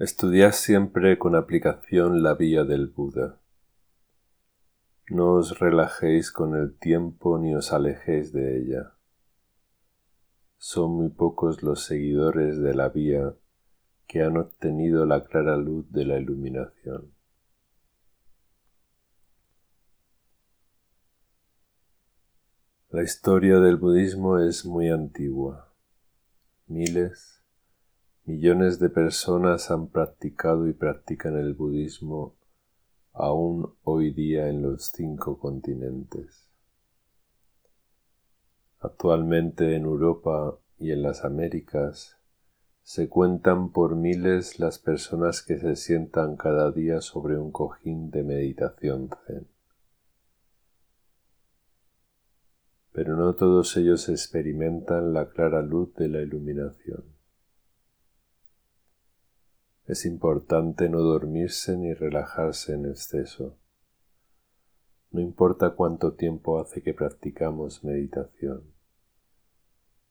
Estudiad siempre con aplicación la vía del Buda. No os relajéis con el tiempo ni os alejéis de ella. Son muy pocos los seguidores de la vía que han obtenido la clara luz de la iluminación. La historia del budismo es muy antigua. Miles, millones de personas han practicado y practican el budismo aún hoy día en los cinco continentes. Actualmente en Europa y en las Américas se cuentan por miles las personas que se sientan cada día sobre un cojín de meditación zen. Pero no todos ellos experimentan la clara luz de la iluminación. Es importante no dormirse ni relajarse en exceso. No importa cuánto tiempo hace que practicamos meditación.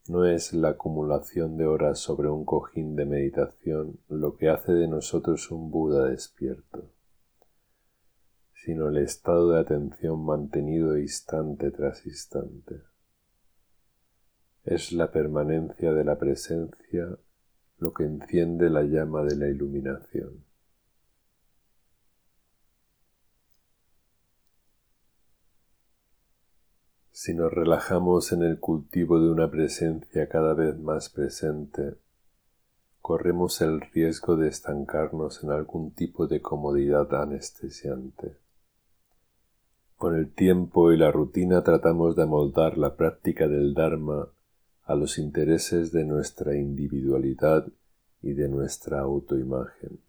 No es la acumulación de horas sobre un cojín de meditación lo que hace de nosotros un Buda despierto, sino el estado de atención mantenido instante tras instante. Es la permanencia de la presencia lo que enciende la llama de la iluminación. Si nos relajamos en el cultivo de una presencia cada vez más presente, corremos el riesgo de estancarnos en algún tipo de comodidad anestesiante. Con el tiempo y la rutina tratamos de amoldar la práctica del Dharma a los intereses de nuestra individualidad y de nuestra autoimagen.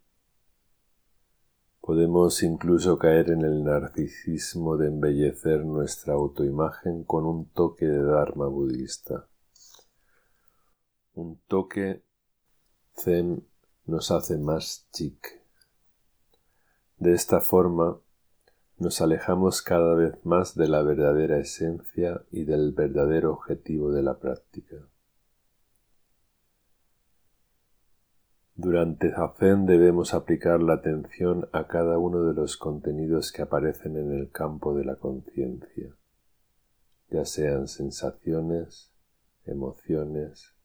Podemos incluso caer en el narcisismo de embellecer nuestra autoimagen con un toque de Dharma budista. Un toque zen nos hace más chic. De esta forma, nos alejamos cada vez más de la verdadera esencia y del verdadero objetivo de la práctica. Durante Zazen debemos aplicar la atención a cada uno de los contenidos que aparecen en el campo de la conciencia, ya sean sensaciones, emociones,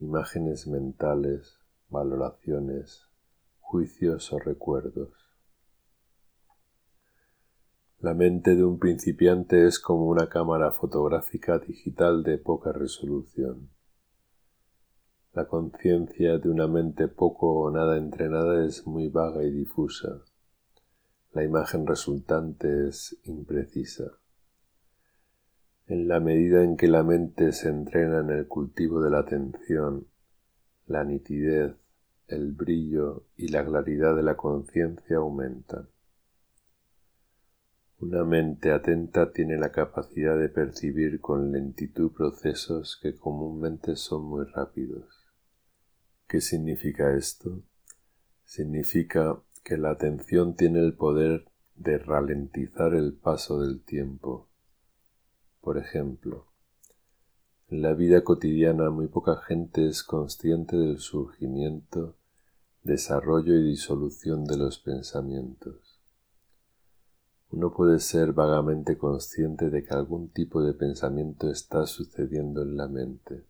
imágenes mentales, valoraciones, juicios o recuerdos. La mente de un principiante es como una cámara fotográfica digital de poca resolución. La conciencia de una mente poco o nada entrenada es muy vaga y difusa. La imagen resultante es imprecisa. En la medida en que la mente se entrena en el cultivo de la atención, la nitidez, el brillo y la claridad de la conciencia aumentan. Una mente atenta tiene la capacidad de percibir con lentitud procesos que comúnmente son muy rápidos. ¿Qué significa esto? Significa que la atención tiene el poder de ralentizar el paso del tiempo. Por ejemplo, en la vida cotidiana muy poca gente es consciente del surgimiento, desarrollo y disolución de los pensamientos. Uno puede ser vagamente consciente de que algún tipo de pensamiento está sucediendo en la mente,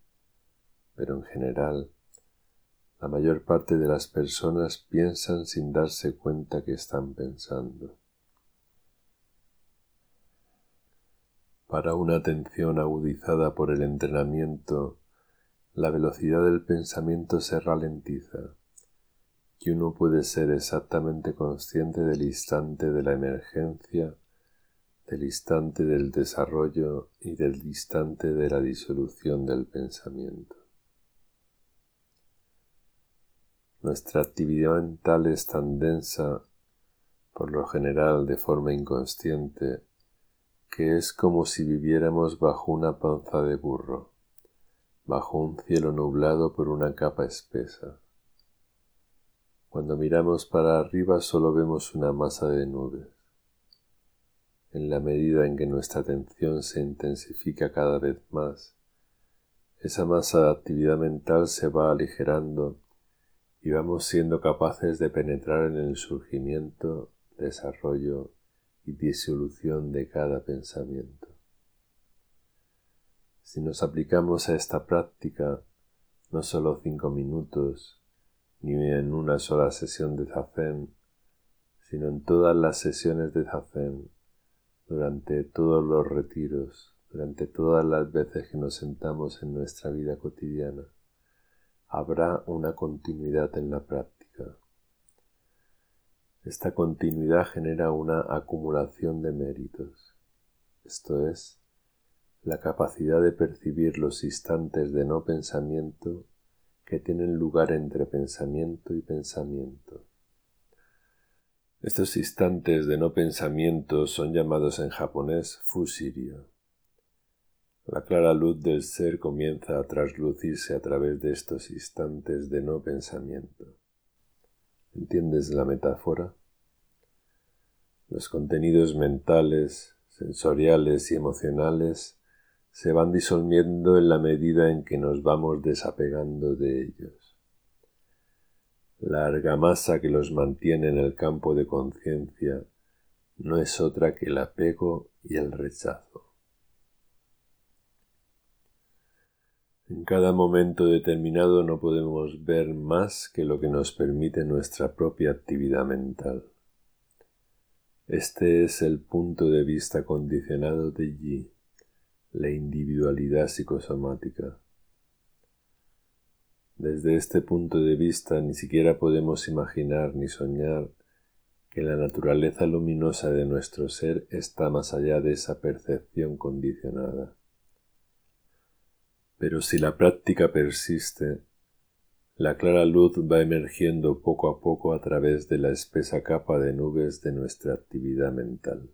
pero en general la mayor parte de las personas piensan sin darse cuenta que están pensando. Para una atención agudizada por el entrenamiento, la velocidad del pensamiento se ralentiza que uno puede ser exactamente consciente del instante de la emergencia, del instante del desarrollo y del instante de la disolución del pensamiento. Nuestra actividad mental es tan densa, por lo general de forma inconsciente, que es como si viviéramos bajo una panza de burro, bajo un cielo nublado por una capa espesa. Cuando miramos para arriba solo vemos una masa de nubes. En la medida en que nuestra atención se intensifica cada vez más, esa masa de actividad mental se va aligerando y vamos siendo capaces de penetrar en el surgimiento, desarrollo y disolución de cada pensamiento. Si nos aplicamos a esta práctica no solo cinco minutos, ni en una sola sesión de zazen, sino en todas las sesiones de zazen, durante todos los retiros, durante todas las veces que nos sentamos en nuestra vida cotidiana, habrá una continuidad en la práctica. Esta continuidad genera una acumulación de méritos, esto es, la capacidad de percibir los instantes de no pensamiento que tienen lugar entre pensamiento y pensamiento. Estos instantes de no pensamiento son llamados en japonés fusirio. La clara luz del ser comienza a traslucirse a través de estos instantes de no pensamiento. ¿Entiendes la metáfora? Los contenidos mentales, sensoriales y emocionales se van disolviendo en la medida en que nos vamos desapegando de ellos. La argamasa que los mantiene en el campo de conciencia no es otra que el apego y el rechazo. En cada momento determinado no podemos ver más que lo que nos permite nuestra propia actividad mental. Este es el punto de vista condicionado de Yi, la individualidad psicosomática. Desde este punto de vista ni siquiera podemos imaginar ni soñar que la naturaleza luminosa de nuestro ser está más allá de esa percepción condicionada. Pero si la práctica persiste, la clara luz va emergiendo poco a poco a través de la espesa capa de nubes de nuestra actividad mental.